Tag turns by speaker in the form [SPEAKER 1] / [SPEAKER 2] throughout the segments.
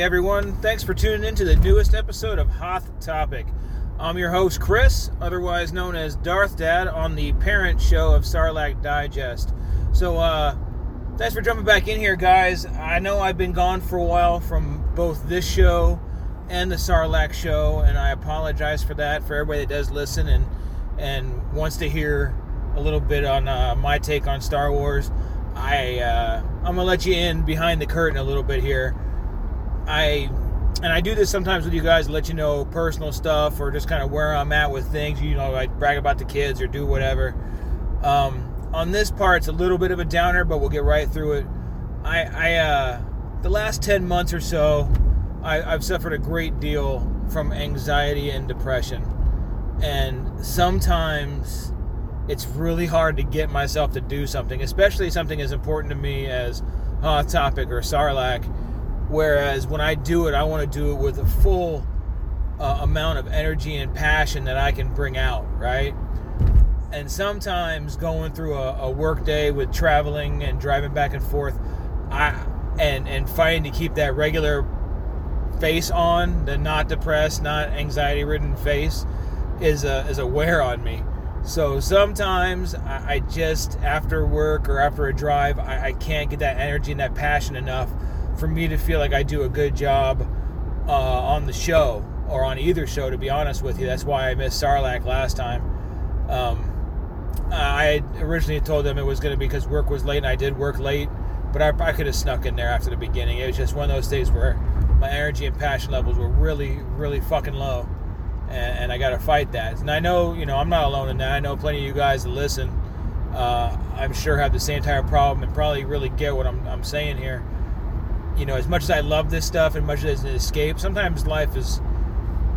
[SPEAKER 1] Everyone, thanks for tuning in to the newest episode of Hot Topic. I'm your host Chris, otherwise known as Darth Dad, on the parent show of Sarlacc Digest. So, uh, thanks for jumping back in here, guys. I know I've been gone for a while from both this show and the Sarlacc show, and I apologize for that for everybody that does listen and and wants to hear a little bit on uh, my take on Star Wars. I uh, I'm gonna let you in behind the curtain a little bit here. I and I do this sometimes with you guys let you know personal stuff or just kind of where I'm at with things. You know, I brag about the kids or do whatever. Um, on this part, it's a little bit of a downer, but we'll get right through it. I, I uh, the last ten months or so, I, I've suffered a great deal from anxiety and depression, and sometimes it's really hard to get myself to do something, especially something as important to me as Hot Topic or Sarlacc Whereas when I do it, I want to do it with a full uh, amount of energy and passion that I can bring out, right? And sometimes going through a, a work day with traveling and driving back and forth, I and and fighting to keep that regular face on, the not depressed, not anxiety ridden face, is a is a wear on me. So sometimes I, I just after work or after a drive, I, I can't get that energy and that passion enough for me to feel like I do a good job uh, on the show or on either show. To be honest with you, that's why I missed Sarlacc last time. Um, I originally told them it was going to be because work was late, and I did work late, but I, I could have snuck in there after the beginning. It was just one of those days where my energy and passion levels were really, really fucking low, and, and I got to fight that. And I know, you know, I'm not alone in that. I know plenty of you guys that listen. Uh, I'm sure have the same of problem and probably really get what I'm, I'm saying here you know, as much as I love this stuff and much as an escape, sometimes life is,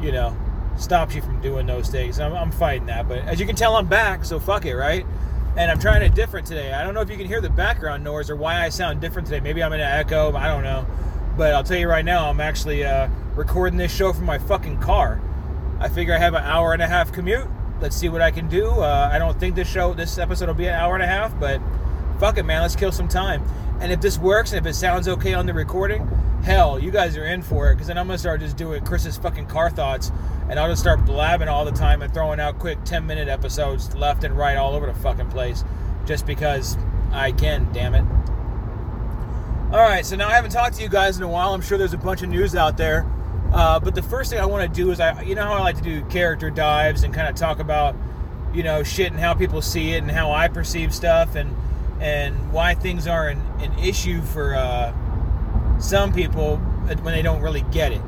[SPEAKER 1] you know, stops you from doing those things. I'm, I'm fighting that, but as you can tell, I'm back, so fuck it, right? And I'm trying it different today. I don't know if you can hear the background noise or why I sound different today. Maybe I'm in an echo. I don't know. But I'll tell you right now, I'm actually uh, recording this show from my fucking car. I figure I have an hour and a half commute. Let's see what I can do. Uh, I don't think this show, this episode will be an hour and a half, but fuck it, man. Let's kill some time. And if this works and if it sounds okay on the recording, hell, you guys are in for it. Because then I'm gonna start just doing Chris's fucking car thoughts, and I'll just start blabbing all the time and throwing out quick 10 minute episodes left and right all over the fucking place, just because I can. Damn it. All right, so now I haven't talked to you guys in a while. I'm sure there's a bunch of news out there. Uh, but the first thing I want to do is I, you know how I like to do character dives and kind of talk about, you know, shit and how people see it and how I perceive stuff and and why things are an, an issue for uh, some people when they don't really get it.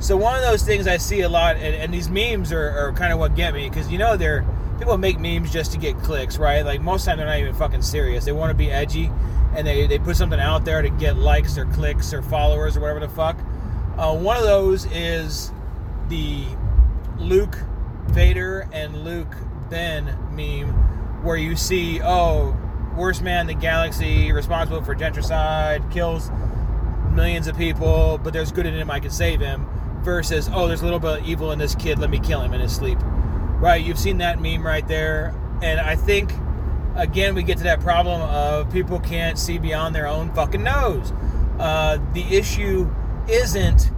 [SPEAKER 1] So one of those things I see a lot, and, and these memes are, are kind of what get me because you know they're people make memes just to get clicks, right? Like most time they're not even fucking serious. They want to be edgy, and they they put something out there to get likes or clicks or followers or whatever the fuck. Uh, one of those is the Luke Vader and Luke Ben meme, where you see oh worst man in the galaxy, responsible for genocide, kills millions of people, but there's good in him, I can save him, versus, oh, there's a little bit of evil in this kid, let me kill him in his sleep. Right? You've seen that meme right there. And I think, again, we get to that problem of people can't see beyond their own fucking nose. Uh, the issue isn't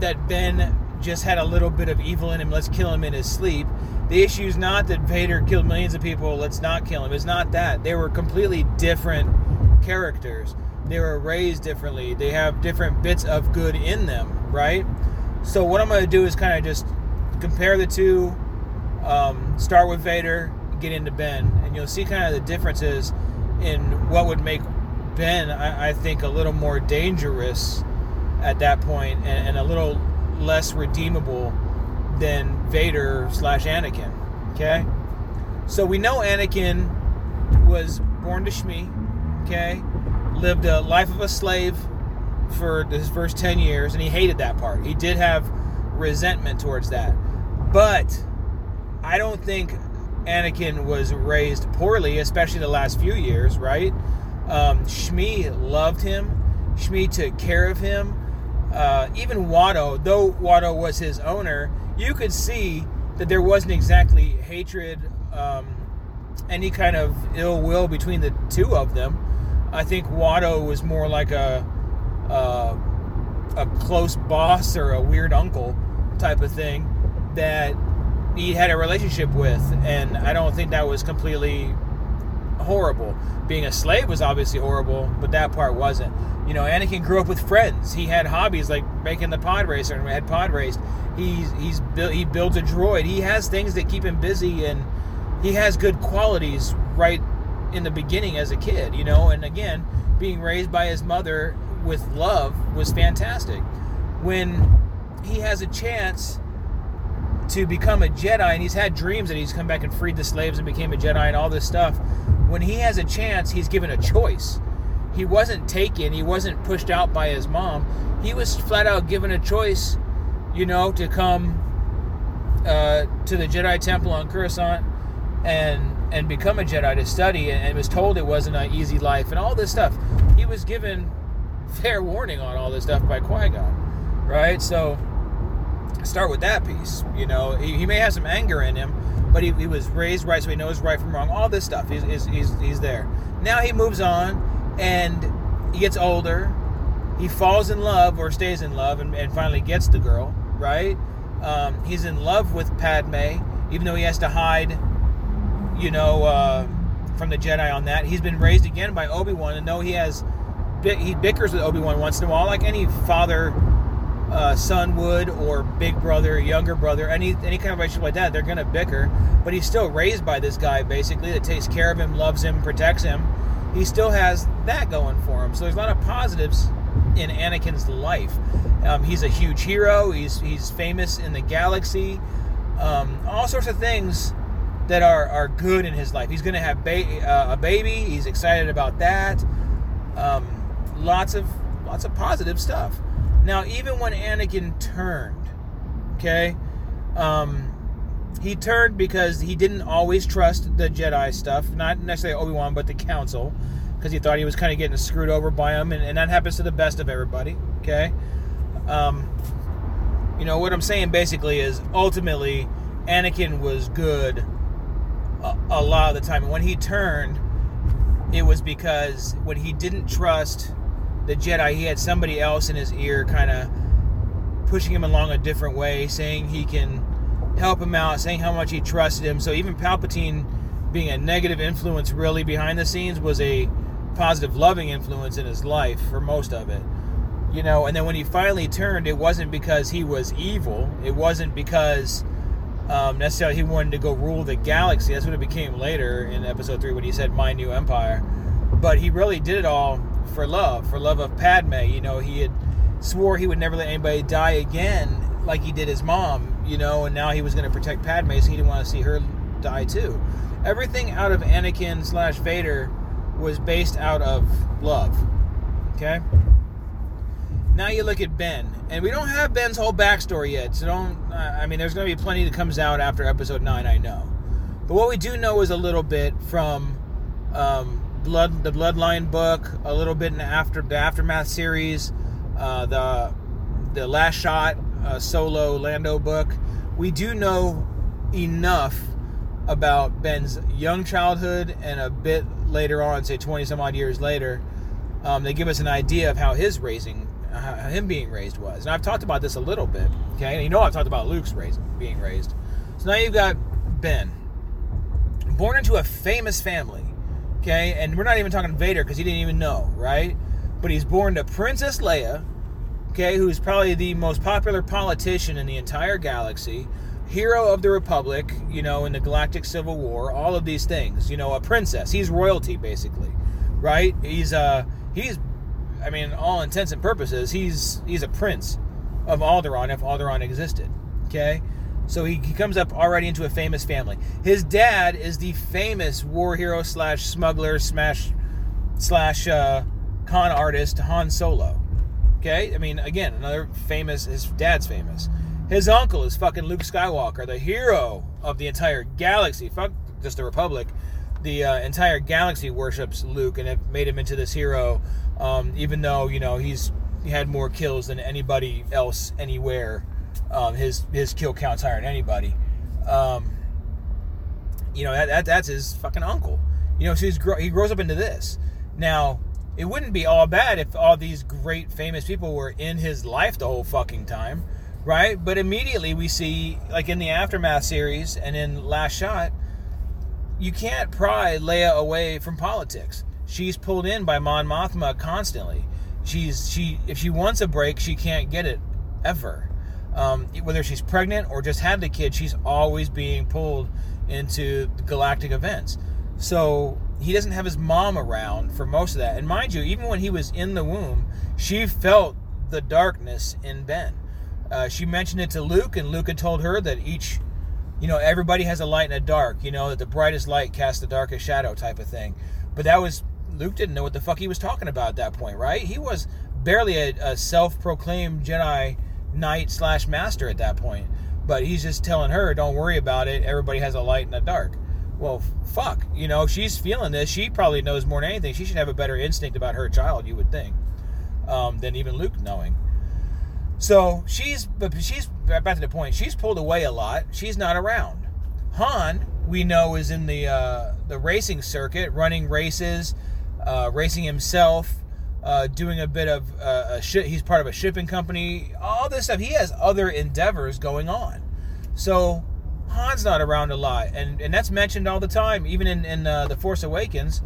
[SPEAKER 1] that Ben just had a little bit of evil in him, let's kill him in his sleep. The issue is not that Vader killed millions of people, let's not kill him. It's not that. They were completely different characters. They were raised differently. They have different bits of good in them, right? So, what I'm going to do is kind of just compare the two, um, start with Vader, get into Ben, and you'll see kind of the differences in what would make Ben, I, I think, a little more dangerous at that point and, and a little less redeemable than Vader slash Anakin. Okay? So we know Anakin was born to Shmi, okay? Lived a life of a slave for his first 10 years, and he hated that part. He did have resentment towards that. But I don't think Anakin was raised poorly, especially the last few years, right? Um, Shmi loved him. Shmi took care of him. Uh, even Watto, though Watto was his owner, you could see that there wasn't exactly hatred, um, any kind of ill will between the two of them. I think Watto was more like a, a a close boss or a weird uncle type of thing that he had a relationship with, and I don't think that was completely horrible. Being a slave was obviously horrible, but that part wasn't. You know, Anakin grew up with friends. He had hobbies like making the pod racer and had pod raced. He's he's built he builds a droid. He has things that keep him busy, and he has good qualities right in the beginning as a kid. You know, and again, being raised by his mother with love was fantastic. When he has a chance to become a Jedi, and he's had dreams that he's come back and freed the slaves and became a Jedi and all this stuff. When he has a chance, he's given a choice. He wasn't taken, he wasn't pushed out by his mom. He was flat out given a choice, you know, to come uh, to the Jedi Temple on Coruscant and and become a Jedi to study, and, and was told it wasn't an easy life and all this stuff. He was given fair warning on all this stuff by Qui Gon, right? So start with that piece. You know, he, he, may have some anger in him, but he, he, was raised right, so he knows right from wrong. All this stuff, he's, he's, he's, he's there. Now he moves on, and he gets older. He falls in love or stays in love, and, and finally gets the girl, right? Um, he's in love with Padme, even though he has to hide, you know, uh, from the Jedi on that. He's been raised again by Obi Wan, and though he has he bickers with Obi Wan once in a while, like any father uh, son would, or big brother, younger brother, any any kind of relationship like that. They're gonna bicker, but he's still raised by this guy basically that takes care of him, loves him, protects him. He still has that going for him. So there's a lot of positives in Anakin's life. Um, he's a huge hero. He's he's famous in the galaxy. Um, all sorts of things that are, are good in his life. He's going to have ba- uh, a baby. He's excited about that. Um, lots of lots of positive stuff. Now, even when Anakin turned, okay, um, he turned because he didn't always trust the Jedi stuff, not necessarily Obi Wan, but the Council, because he thought he was kind of getting screwed over by them, and, and that happens to the best of everybody. Okay, um, you know what I'm saying basically is ultimately Anakin was good a, a lot of the time, when he turned, it was because when he didn't trust the Jedi, he had somebody else in his ear kind of pushing him along a different way, saying he can help him out, saying how much he trusted him. So even Palpatine being a negative influence really behind the scenes was a positive, loving influence in his life for most of it. You know, and then when he finally turned, it wasn't because he was evil. It wasn't because um, necessarily he wanted to go rule the galaxy. That's what it became later in episode three when he said, My new empire. But he really did it all for love, for love of Padme. You know, he had swore he would never let anybody die again, like he did his mom. You know, and now he was going to protect Padme, so he didn't want to see her die too. Everything out of Anakin slash Vader was based out of love. Okay. Now you look at Ben, and we don't have Ben's whole backstory yet, so don't. I mean, there's going to be plenty that comes out after Episode Nine, I know. But what we do know is a little bit from um, blood the bloodline book a little bit in the after the aftermath series uh, the the last shot uh, solo lando book. We do know enough about ben's young childhood and a bit later on say 20 some odd years later um, they give us an idea of how his raising how him being raised was. And i've talked about this a little bit okay? And you know i've talked about luke's raising, being raised. So now you've got ben. Born into a famous family Okay, and we're not even talking Vader because he didn't even know, right? But he's born to Princess Leia, okay, who's probably the most popular politician in the entire galaxy, hero of the Republic, you know, in the Galactic Civil War, all of these things. You know, a princess. He's royalty, basically, right? He's uh, he's, I mean, all intents and purposes, he's he's a prince of Alderaan if Alderaan existed. Okay, so he, he comes up already into a famous family. His dad is the famous war hero slash smuggler smash slash uh, con artist Han Solo. Okay, I mean again another famous. His dad's famous. His uncle is fucking Luke Skywalker, the hero of the entire galaxy. Fuck just the Republic. the uh, entire galaxy worships Luke and have made him into this hero, um, even though you know he's he had more kills than anybody else anywhere. Um, his his kill count's higher than anybody. Um, you know that, that that's his fucking uncle. You know, so he's he grows up into this. Now, it wouldn't be all bad if all these great famous people were in his life the whole fucking time, right? But immediately we see, like in the aftermath series and in Last Shot, you can't pry Leia away from politics. She's pulled in by Mon Mothma constantly. She's she if she wants a break, she can't get it ever. Um, whether she's pregnant or just had the kid, she's always being pulled into galactic events. So he doesn't have his mom around for most of that. And mind you, even when he was in the womb, she felt the darkness in Ben. Uh, she mentioned it to Luke, and Luke had told her that each, you know, everybody has a light and a dark. You know, that the brightest light casts the darkest shadow, type of thing. But that was Luke didn't know what the fuck he was talking about at that point, right? He was barely a, a self-proclaimed Jedi Knight slash Master at that point. But he's just telling her, "Don't worry about it. Everybody has a light and a dark." Well, fuck. You know, she's feeling this. She probably knows more than anything. She should have a better instinct about her child, you would think, um, than even Luke knowing. So she's, but she's back to the point. She's pulled away a lot. She's not around. Han, we know, is in the uh, the racing circuit, running races, uh, racing himself, uh, doing a bit of uh, a ship. He's part of a shipping company. All this stuff. He has other endeavors going on. So Han's not around a lot, and and that's mentioned all the time, even in in uh, the Force Awakens.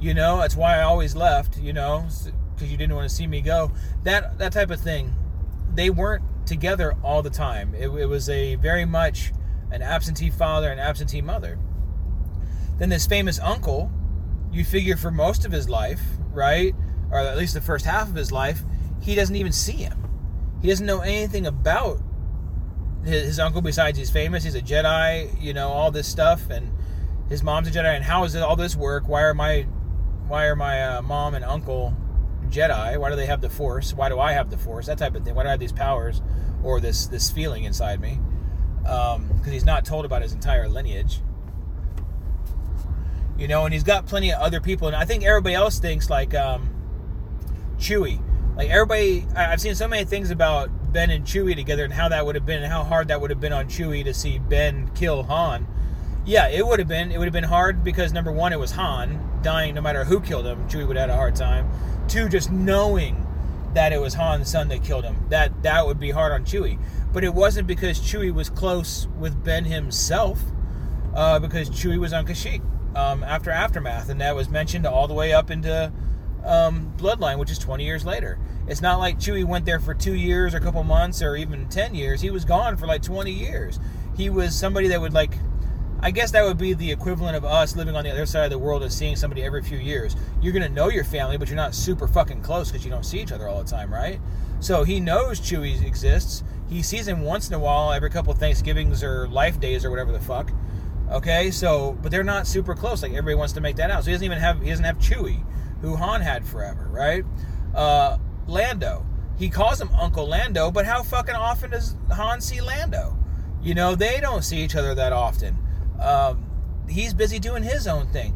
[SPEAKER 1] You know, that's why I always left. You know, because you didn't want to see me go. That that type of thing. They weren't together all the time. It, it was a very much an absentee father and absentee mother. Then this famous uncle, you figure for most of his life, right, or at least the first half of his life, he doesn't even see him. He doesn't know anything about his, his uncle besides he's famous he's a jedi you know all this stuff and his mom's a jedi and how does all this work why are my why are my uh, mom and uncle jedi? Why do they have the force? Why do i have the force? That type of thing. Why do i have these powers or this this feeling inside me? Because um, he's not told about his entire lineage. You know and he's got plenty of other people and i think everybody else thinks like um, chewie. Like everybody i've seen so many things about ben and chewie together and how that would have been and how hard that would have been on chewie to see ben kill han. Yeah it would have been. It would have been hard because number one it was han dying no matter who killed him. Chewie would have had a hard time. Two just knowing that it was han's son that killed him. That that would be hard on chewie but it wasn't because chewie was close with ben himself uh, because chewie was on kashyyyk um, after aftermath and that was mentioned all the way up into um, Bloodline, which is 20 years later. It's not like Chewie went there for two years or a couple months or even 10 years. He was gone for like 20 years. He was somebody that would like, I guess that would be the equivalent of us living on the other side of the world and seeing somebody every few years. You're going to know your family, but you're not super fucking close because you don't see each other all the time, right? So he knows Chewie exists. He sees him once in a while, every couple Thanksgivings or life days or whatever the fuck. Okay, so but they're not super close. Like everybody wants to make that out. So he doesn't even have he doesn't have Chewie who Han had forever, right? Uh, Lando. He calls him Uncle Lando, but how fucking often does Han see Lando? You know, they don't see each other that often. Um, he's busy doing his own thing.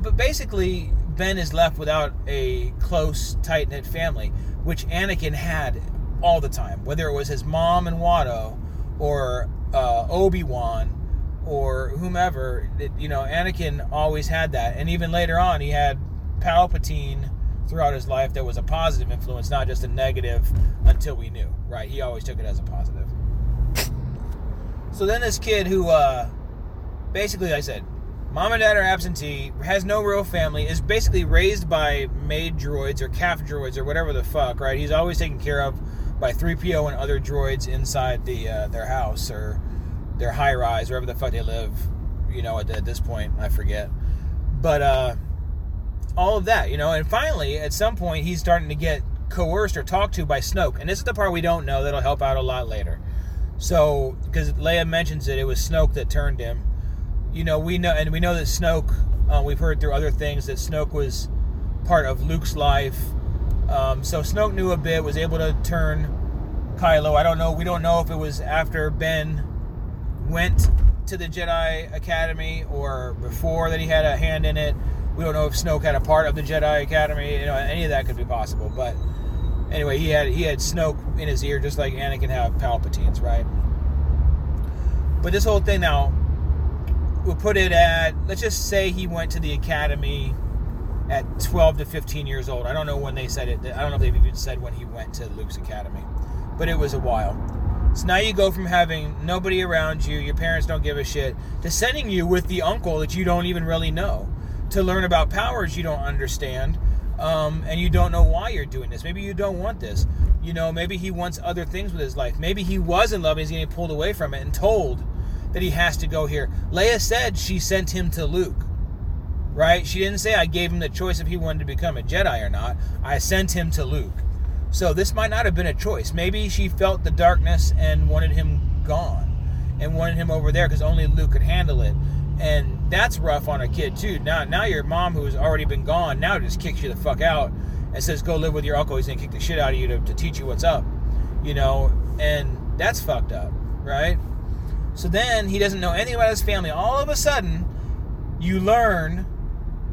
[SPEAKER 1] But basically, Ben is left without a close, tight knit family, which Anakin had all the time. Whether it was his mom and Watto, or uh, Obi Wan, or whomever, it, you know, Anakin always had that. And even later on, he had Palpatine throughout his life that was a positive influence, not just a negative until we knew, right? He always took it as a positive. So then this kid who, uh, basically, like I said, mom and dad are absentee, has no real family, is basically raised by maid droids or calf droids or whatever the fuck, right? He's always taken care of by 3PO and other droids inside the uh, their house or their high rise, wherever the fuck they live, you know, at, at this point, I forget. But, uh, all of that, you know. And finally, at some point, he's starting to get coerced or talked to by Snoke. And this is the part we don't know that'll help out a lot later. So, because Leia mentions it, it was Snoke that turned him. You know, we know, and we know that Snoke. Uh, we've heard through other things that Snoke was part of Luke's life. Um, so Snoke knew a bit, was able to turn Kylo. I don't know. We don't know if it was after Ben went to the Jedi Academy or before that he had a hand in it. We don't know if Snoke had a part of the Jedi Academy. You know, any of that could be possible. But anyway, he had he had Snoke in his ear just like Anakin had Palpatine's, right? But this whole thing now, we'll put it at let's just say he went to the academy at 12 to 15 years old. I don't know when they said it. I don't know if they've even said when he went to Luke's academy, but it was a while. So now you go from having nobody around you, your parents don't give a shit, to sending you with the uncle that you don't even really know to learn about powers you don't understand, um, and you don't know why you're doing this. Maybe you don't want this. You know, maybe he wants other things with his life. Maybe he was in love and he's getting pulled away from it and told that he has to go here. Leia said she sent him to Luke, right? She didn't say I gave him the choice if he wanted to become a Jedi or not. I sent him to Luke. So this might not have been a choice. Maybe she felt the darkness and wanted him gone and wanted him over there because only Luke could handle it. And that's rough on a kid too. Now, now your mom who's already been gone now just kicks you the fuck out and says go live with your uncle. He's gonna kick the shit out of you to, to teach you what's up, you know. And that's fucked up, right? So then he doesn't know anything about his family. All of a sudden, you learn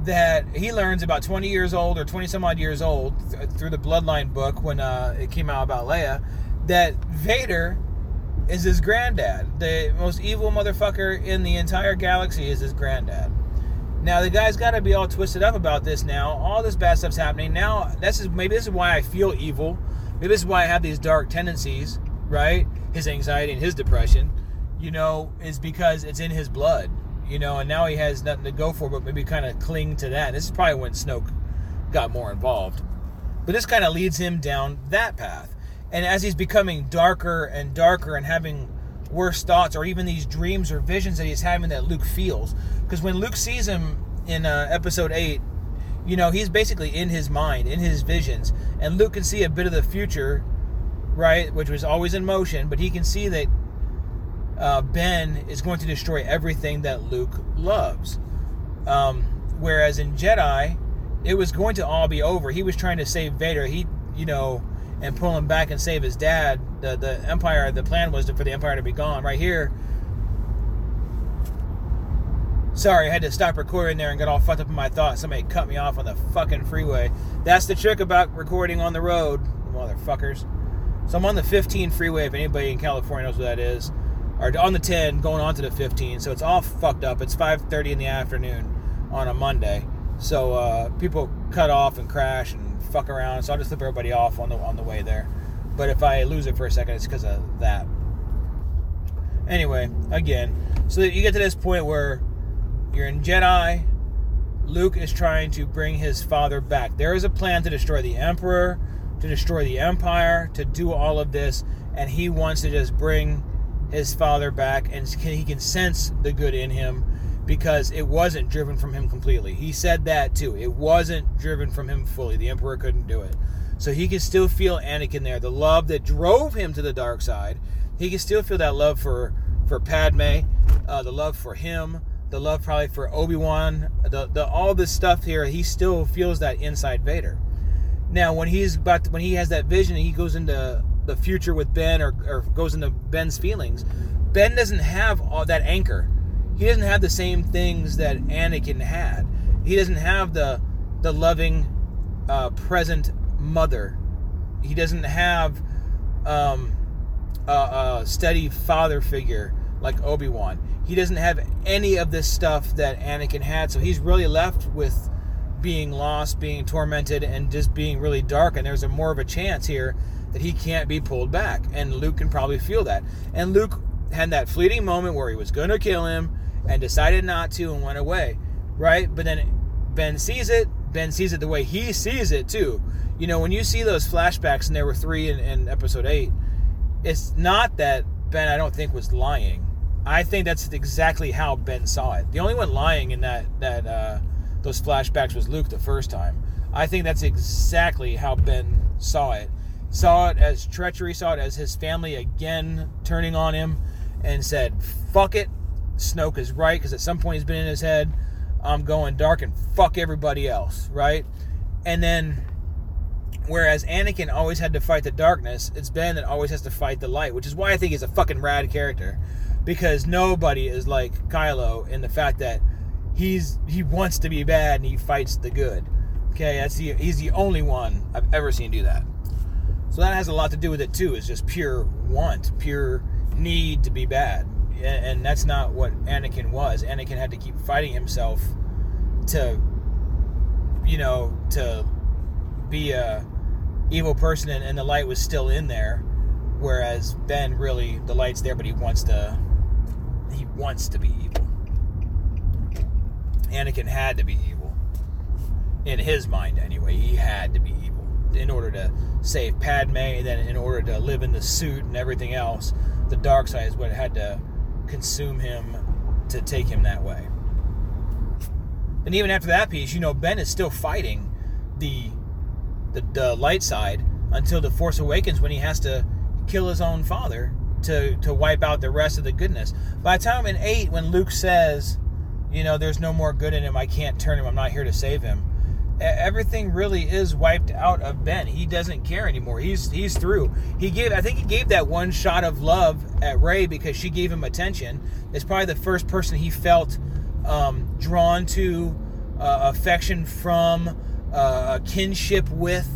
[SPEAKER 1] that he learns about 20 years old or 20 some odd years old th- through the Bloodline book when uh, it came out about Leia that Vader is his granddad. The most evil motherfucker in the entire galaxy is his granddad. Now the guy's got to be all twisted up about this now. All this bad stuff's happening now. This is maybe this is why I feel evil. Maybe this is why I have these dark tendencies, right? His anxiety and his depression, you know, is because it's in his blood you know, and now he has nothing to go for but maybe kind of cling to that. This is probably when Snoke got more involved. But this kind of leads him down that path. And as he's becoming darker and darker and having worse thoughts or even these dreams or visions that he's having that Luke feels. Because when Luke sees him in uh, episode 8, you know, he's basically in his mind, in his visions. And Luke can see a bit of the future, right, which was always in motion, but he can see that uh, Ben is going to destroy everything that Luke loves. Um, whereas in Jedi, it was going to all be over. He was trying to save Vader. He, you know, and pull him back and save his dad. The the Empire. The plan was to, for the Empire to be gone. Right here. Sorry, I had to stop recording there and got all fucked up in my thoughts. Somebody cut me off on the fucking freeway. That's the trick about recording on the road, motherfuckers. So I'm on the 15 freeway. If anybody in California knows what that is or on the 10 going on to the 15 so it's all fucked up it's 5.30 in the afternoon on a monday so uh, people cut off and crash and fuck around so i'll just flip everybody off on the on the way there. But if i lose it for a second it's because of that. Anyway again so you get to this point where you're in jedi luke is trying to bring his father back. There is a plan to destroy the emperor to destroy the empire to do all of this and he wants to just bring his father back and he can sense the good in him because it wasn't driven from him completely. He said that too. It wasn't driven from him fully. The Emperor couldn't do it. So he can still feel Anakin there. The love that drove him to the dark side. He can still feel that love for for Padme, uh, the love for him, the love probably for Obi Wan, the, the all this stuff here. He still feels that inside Vader. Now, when he's about to, when he has that vision, and he goes into the future with Ben or, or goes into Ben's feelings, Ben doesn't have all that anchor. He doesn't have the same things that Anakin had. He doesn't have the the loving, uh, present mother. He doesn't have um, a, a steady father figure like Obi Wan. He doesn't have any of this stuff that Anakin had. So he's really left with being lost, being tormented, and just being really dark. And there's a more of a chance here that he can't be pulled back. And Luke can probably feel that. And Luke had that fleeting moment where he was going to kill him and decided not to and went away, right? But then Ben sees it. Ben sees it the way he sees it too. You know, when you see those flashbacks, and there were three in, in episode eight, it's not that Ben, I don't think, was lying. I think that's exactly how Ben saw it. The only one lying in that that uh, those flashbacks was Luke the first time. I think that's exactly how Ben saw it saw it as treachery, saw it as his family again turning on him, and said, fuck it. Snoke is right, because at some point he's been in his head, I'm going dark and fuck everybody else, right? And then, whereas Anakin always had to fight the darkness, it's Ben that always has to fight the light, which is why I think he's a fucking rad character. because nobody is like Kylo in the fact that he's he wants to be bad and he fights the good. Okay, that's the he's the only one I've ever seen do that. So that has a lot to do with it too. It's just pure want, pure need to be bad, and, and that's not what Anakin was. Anakin had to keep fighting himself to, you know, to be a evil person, and, and the light was still in there. Whereas Ben really, the light's there, but he wants to, he wants to be evil. Anakin had to be evil. In his mind, anyway, he had to be evil in order to save Padme, and then in order to live in the suit and everything else. The dark side is what had to consume him to take him that way. And even after that piece, you know, Ben is still fighting the the, the light side until the Force Awakens when he has to kill his own father to to wipe out the rest of the goodness. By the time in eight, when Luke says, you know, there's no more good in him, I can't turn him, I'm not here to save him. Everything really is wiped out of Ben. He doesn't care anymore. He's he's through. He gave I think he gave that one shot of love at Rey because she gave him attention. It's probably the first person he felt um, drawn to, uh, affection from, uh, kinship with,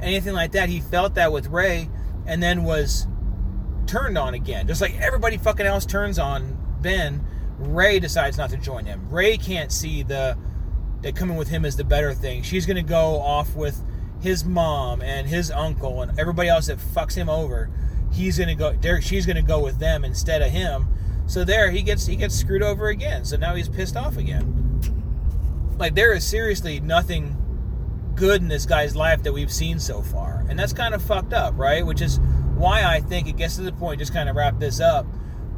[SPEAKER 1] anything like that. He felt that with Rey, and then was turned on again. Just like everybody fucking else turns on Ben, Rey decides not to join him. Rey can't see the that coming with him is the better thing. She's gonna go off with his mom and his uncle and everybody else that fucks him over. He's gonna go. Derek, She's gonna go with them instead of him. So there, he gets he gets screwed over again. So now he's pissed off again. Like there is seriously nothing good in this guy's life that we've seen so far, and that's kind of fucked up, right? Which is why I think it gets to the point. Just kind of wrap this up.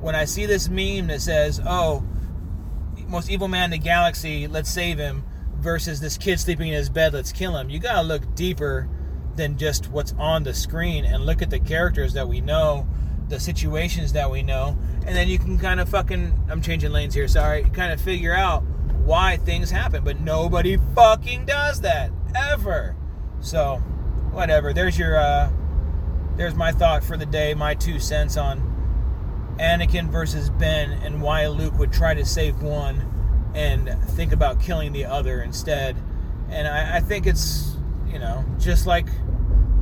[SPEAKER 1] When I see this meme that says, "Oh, most evil man in the galaxy, let's save him," versus this kid sleeping in his bed, let's kill him. You gotta look deeper than just what's on the screen and look at the characters that we know, the situations that we know, and then you can kind of fucking I'm changing lanes here, sorry, kind of figure out why things happen, but nobody fucking does that ever. So, whatever. There's your uh there's my thought for the day, my two cents on Anakin versus Ben and why Luke would try to save one and think about killing the other instead. And I, I think it's, you know, just like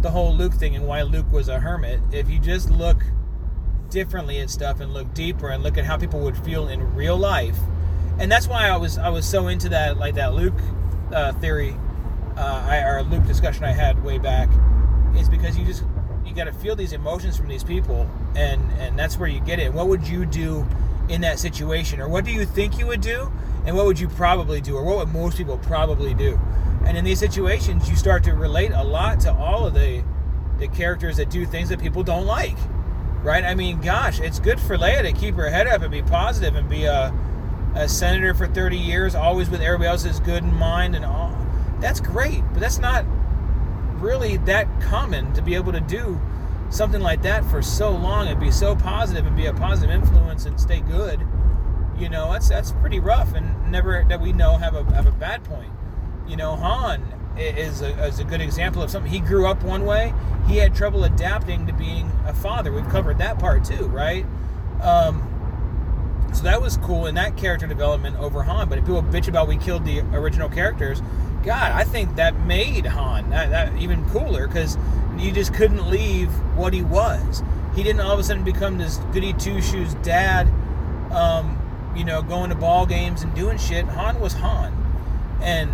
[SPEAKER 1] the whole Luke thing and why Luke was a hermit. If you just look differently at stuff and look deeper and look at how people would feel in real life, and that's why I was I was so into that like that Luke uh, theory, uh, I, or Luke discussion I had way back, is because you just you got to feel these emotions from these people, and and that's where you get it. What would you do in that situation, or what do you think you would do? And what would you probably do or what would most people probably do? And in these situations you start to relate a lot to all of the the characters that do things that people don't like right? I mean gosh it's good for leia to keep her head up and be positive and be a, a senator for 30 years always with everybody else's good in mind and all. That's great but that's not really that common to be able to do something like that for so long and be so positive and be a positive influence and stay good you know, that's that's pretty rough, and never that we know have a have a bad point. You know, Han is a, is a good example of something. He grew up one way. He had trouble adapting to being a father. We've covered that part too, right? Um, so that was cool in that character development over Han. But if people bitch about we killed the original characters, God, I think that made Han that, that even cooler because you just couldn't leave what he was. He didn't all of a sudden become this goody two shoes dad. Um, you know, going to ball games and doing shit. Han was Han, and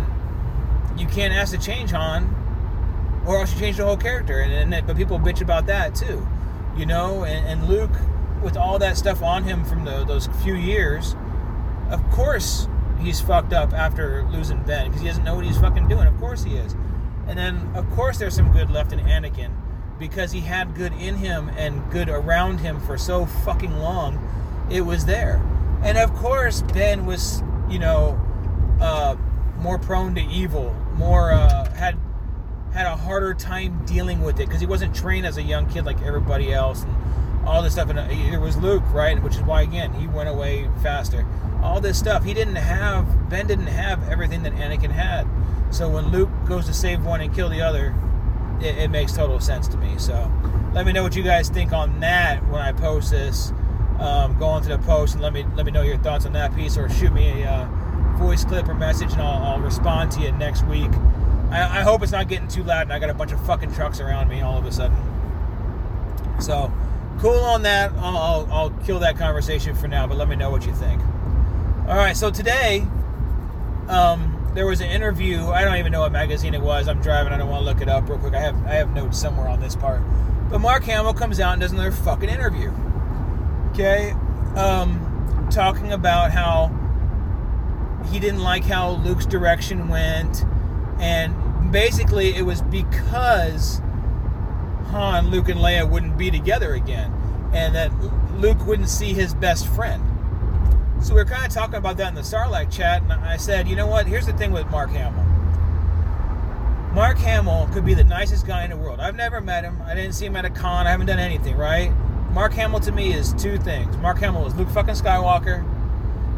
[SPEAKER 1] you can't ask to change Han, or else you change the whole character. And, and but people bitch about that too, you know. And, and Luke, with all that stuff on him from the, those few years, of course he's fucked up after losing Ben because he doesn't know what he's fucking doing. Of course he is. And then of course there's some good left in Anakin because he had good in him and good around him for so fucking long. It was there. And of course, Ben was, you know, uh, more prone to evil, more uh, had had a harder time dealing with it because he wasn't trained as a young kid like everybody else, and all this stuff. And uh, was Luke, right? Which is why again he went away faster. All this stuff he didn't have. Ben didn't have everything that Anakin had. So when Luke goes to save one and kill the other, it, it makes total sense to me. So let me know what you guys think on that when I post this um, go onto the post and let me let me know your thoughts on that piece, or shoot me a uh, voice clip or message, and I'll, I'll respond to you next week. I, I, hope it's not getting too loud, and I got a bunch of fucking trucks around me all of a sudden. So, cool on that. I'll, I'll, I'll kill that conversation for now, but let me know what you think. All right, so today, um, there was an interview. I don't even know what magazine it was. I'm driving. I don't want to look it up real quick. I have I have notes somewhere on this part. But Mark Hamill comes out and does another fucking interview. Okay, um, talking about how he didn't like how Luke's direction went, and basically it was because Han, Luke, and Leia wouldn't be together again, and that Luke wouldn't see his best friend. So we were kind of talking about that in the Sarlacc chat, and I said, you know what? Here's the thing with Mark Hamill. Mark Hamill could be the nicest guy in the world. I've never met him. I didn't see him at a con. I haven't done anything, right? Mark Hamill to me is two things. Mark Hamill is Luke fucking Skywalker,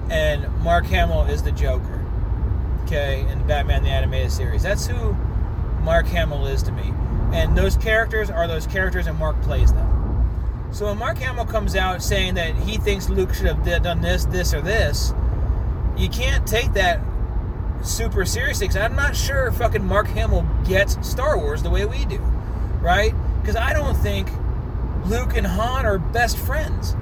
[SPEAKER 1] and Mark Hamill is the Joker. Okay, in Batman the Animated Series. That's who Mark Hamill is to me. And those characters are those characters, and Mark plays them. So when Mark Hamill comes out saying that he thinks Luke should have done this, this, or this, you can't take that super seriously because I'm not sure fucking Mark Hamill gets Star Wars the way we do, right? Because I don't think Luke and Han are best friends.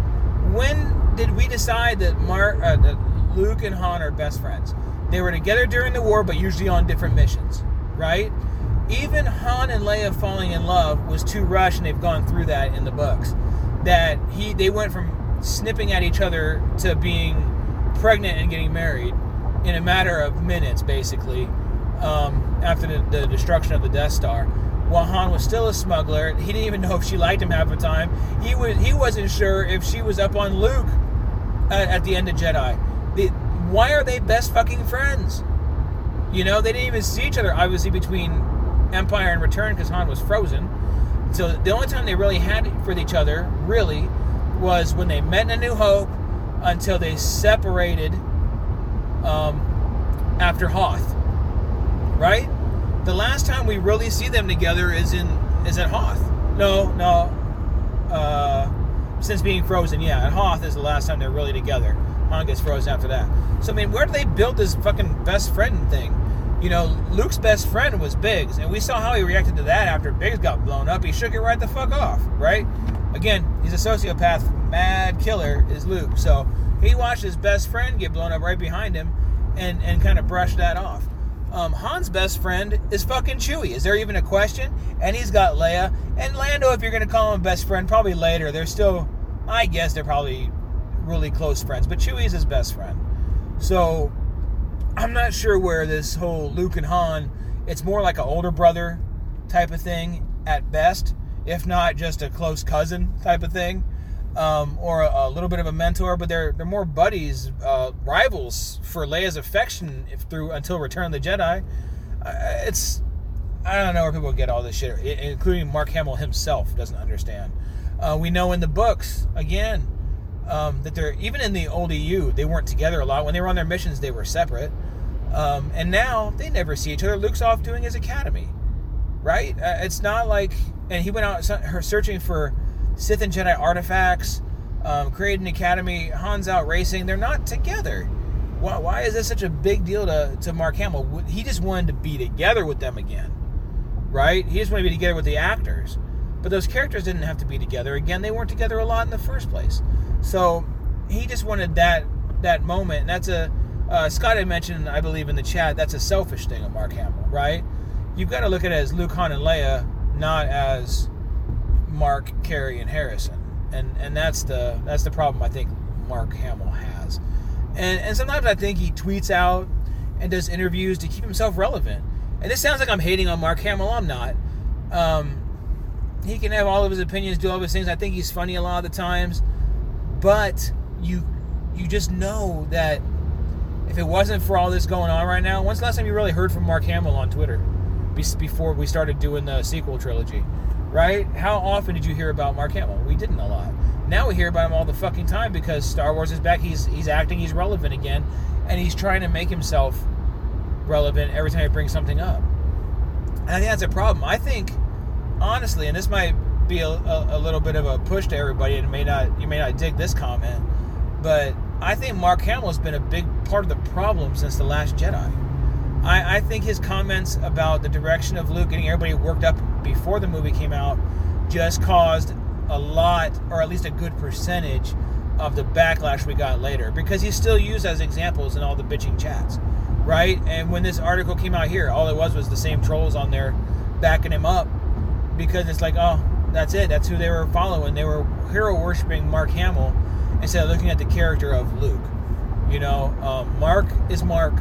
[SPEAKER 1] When did we decide that uh, that Luke and Han are best friends? They were together during the war, but usually on different missions, right? Even Han and Leia falling in love was too rushed, and they've gone through that in the books. That he they went from snipping at each other to being pregnant and getting married in a matter of minutes, basically, um, after the, the, destruction of the Death Star. While Han was still a smuggler, he didn't even know if she liked him half the time. He was he wasn't sure if she was up on Luke at, at the end of Jedi. The, why are they best fucking friends? You know, they didn't even see each other obviously between Empire and Return because Han was frozen. So the only time they really had for each other, really, was when they met in A New Hope until they separated um, after Hoth, right? The last time we really see them together is in is at Hoth. No, no. Uh, since being frozen, yeah, at Hoth is the last time they're really together. Han gets frozen after that. So I mean, where do they build this fucking best friend thing? You know, Luke's best friend was Biggs, and we saw how he reacted to that after Biggs got blown up. He shook it right the fuck off, right? Again, he's a sociopath, mad killer is Luke. So he watched his best friend get blown up right behind him and, and kind of brushed that off. Um, Han's best friend is fucking Chewie. Is there even a question? And he's got Leia. And Lando, if you're going to call him best friend, probably later. They're still, I guess they're probably really close friends. But Chewie is his best friend. So I'm not sure where this whole Luke and Han, it's more like an older brother type of thing at best, if not just a close cousin type of thing um, or a, a, little bit of a mentor, but they're they're more buddies, uh, rivals for Leia's affection through until Return of the Jedi. Uh, it's I don't know where people get all this shit, including Mark Hamill himself doesn't understand. Uh, we know in the books again um, that they're even in the old EU they weren't together a lot. When they were on their missions, they were separate, um, and now they never see each other. Luke's off doing his academy, right? Uh, it's not like and he went out searching for Sith and Jedi artifacts, um, academy, Han's out racing. They're not together. Why, why is this such a big deal to, to Mark Hamill? He just wanted to be together with them again, right? He just wanted to be together with the actors. But those characters didn't have to be together. Again, they weren't together a lot in the first place. So he just wanted that that moment. And that's a uh, Scott had mentioned, I believe, in the chat. That's a selfish thing of Mark Hamill, right? You've got to look at it as Luke, Han, and Leia, not as Mark, Carrie, and Harrison, and and that's the that's the problem I think Mark Hamill has, and and sometimes I think he tweets out and does interviews to keep himself relevant. And this sounds like I'm hating on Mark Hamill. I'm not. Um, he can have all of his opinions, do all of his things. I think he's funny a lot of the times, but you you just know that if it wasn't for all this going on right now, when's the last time you really heard from Mark Hamill on Twitter? Before we started doing the sequel trilogy, right? How often did you hear about Mark Hamill? We didn't a lot. Now we hear about him all the fucking time because Star Wars is back. He's he's acting. He's relevant again, and he's trying to make himself relevant every time he brings something up. And I think that's a problem. I think, honestly, and this might be a, a, a little bit of a push to everybody, and may not you may not dig this comment, but I think Mark Hamill's been a big part of the problem since the Last Jedi. I, I think his comments about the direction of Luke getting everybody worked up before the movie came out just caused a lot, or at least a good percentage, of the backlash we got later because he's still used as examples in all the bitching chats, right? And when this article came out here, all it was was the same trolls on there backing him up because it's like, oh, that's it. That's who they were following. They were hero worshiping Mark Hamill instead of looking at the character of Luke. You know, um, Mark is Mark,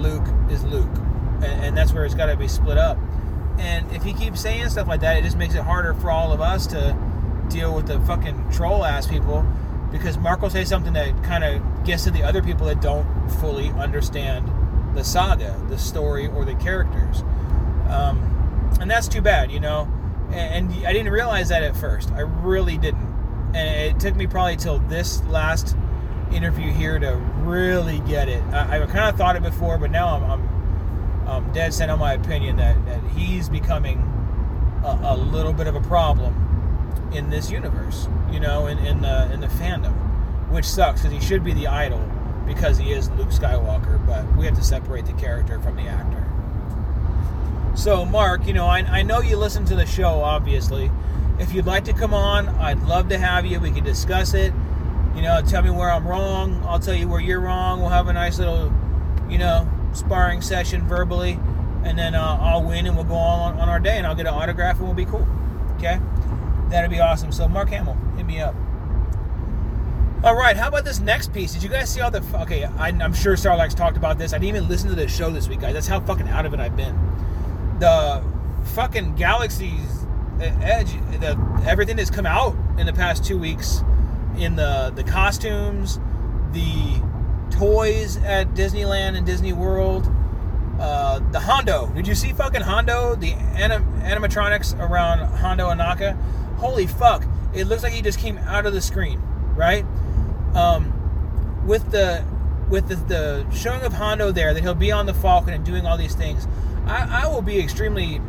[SPEAKER 1] Luke is Luke, and, and that's where it's got to be split up. And if he keeps saying stuff like that, it just makes it harder for all of us to deal with the fucking troll ass people because Mark will say something that kind of gets to the other people that don't fully understand the saga, the story, or the characters. Um, and that's too bad, you know. And, and I didn't realize that at first. I really didn't. And it took me probably till this last interview here to really get it. I, I kind of thought it before, but now I'm, I'm, I'm dead set on my opinion that, that he's becoming a, a little bit of a problem in this universe, you know, in, in the in the fandom, which sucks because he should be the idol because he is Luke Skywalker, but we have to separate the character from the actor. So, Mark, you know, I, I know you listen to the show, obviously. If you'd like to come on, I'd love to have you. We could discuss it. You know, tell me where I'm wrong. I'll tell you where you're wrong. We'll have a nice little, you know, sparring session verbally. And then uh, I'll win and we'll go on on our day and I'll get an autograph and we'll be cool. Okay? That'd be awesome. So, Mark Hamill, hit me up. All right, how about this next piece? Did you guys see all the? Okay, I, am sure Sarlacc's talked about this. I didn't even listen to the show this week, guys. That's how fucking out of it I've been. The fucking Galaxy's Edge, the everything that's come out in the past two weeks, in the the costumes, the toys at Disneyland and Disney World, uh, the Hondo. Did you see fucking Hondo? The anim- animatronics around Hondo Ohnaka. Holy fuck! It looks like he just came out of the screen, right? Um, with the with the, the showing of Hondo there, that he'll be on the Falcon and doing all these things. I, I will be extremely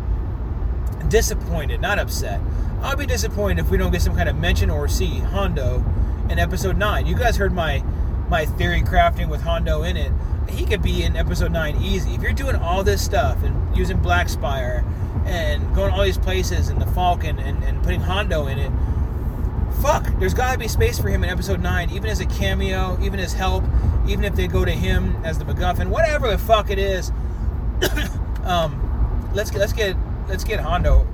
[SPEAKER 1] disappointed, not upset. I'll be disappointed if we don't get some kind of mention or see Hondo in episode nine. You guys heard my my theory crafting with Hondo in it. He could be in episode nine easy. If you're doing all this stuff and using Black Spire and going all these places and the Falcon and, and putting Hondo in it, fuck, there's got to be space for him in episode 9, even as a cameo, even as help, even if they go to him as the MacGuffin, whatever the fuck it is. um, let's get let's get let's get Hondo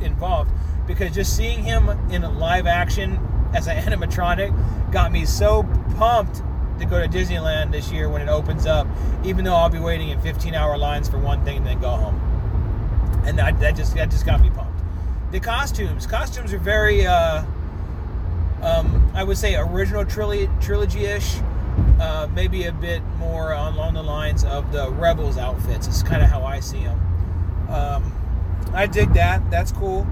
[SPEAKER 1] involved because just seeing him in live action as an animatronic got me so pumped to go to Disneyland this year when it opens up, even though I'll be waiting in 15 hour lines for one thing and then go home. And that, that just that just got me pumped. The costumes, costumes are very, uh, um, I would say, original trilogy trilogy-ish. Uh, maybe a bit more along the lines of the Rebels outfits. It's kind of how I see them. Um, I dig that. That's cool.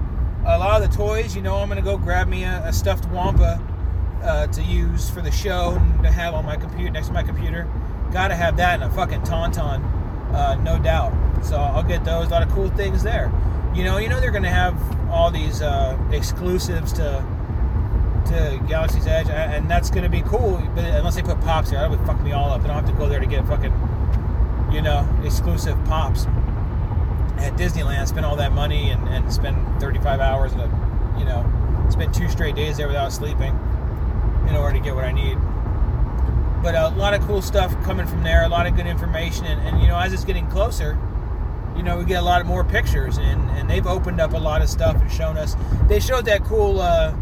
[SPEAKER 1] A lot of the toys, you know, I'm gonna go grab me a, a stuffed Wampa uh, to use for the show and to have on my computer next to my computer. Gotta have that and a fucking tauntaun, uh, no doubt. So I'll get those. A lot of cool things there. You know, you know they're gonna have all these uh, exclusives to to Galaxy's Edge, and that's gonna be cool. But unless they put pops here, that would fuck me all up. I don't have to go there to get fucking, you know, exclusive pops at Disneyland. Spend all that money and, and spend 35 hours and a, you know, spend two straight days there without sleeping in order to get what I need. But a lot of cool stuff coming from there, a lot of good information, and, and you know, as it's getting closer, you know, we get a lot of more pictures, and, and they've opened up a lot of stuff and shown us. They showed that cool, uh,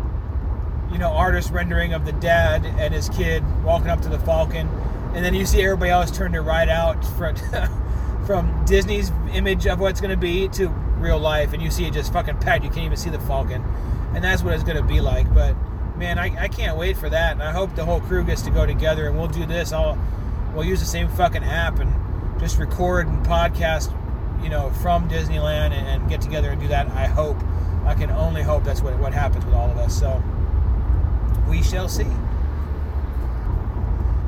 [SPEAKER 1] you know, artist rendering of the dad and his kid walking up to the Falcon, and then you see everybody else turn to right out from, from Disney's image of what it's going to be to real life, and you see it just fucking packed. You can't even see the Falcon, and that's what it's going to be like. But man, I, I can't wait for that, and I hope the whole crew gets to go together, and we'll do this. I'll we'll use the same fucking app and just record and podcast, you know, from Disneyland and, and get together and do that. I hope. I can only hope that's what what happens with all of us. So we shall see.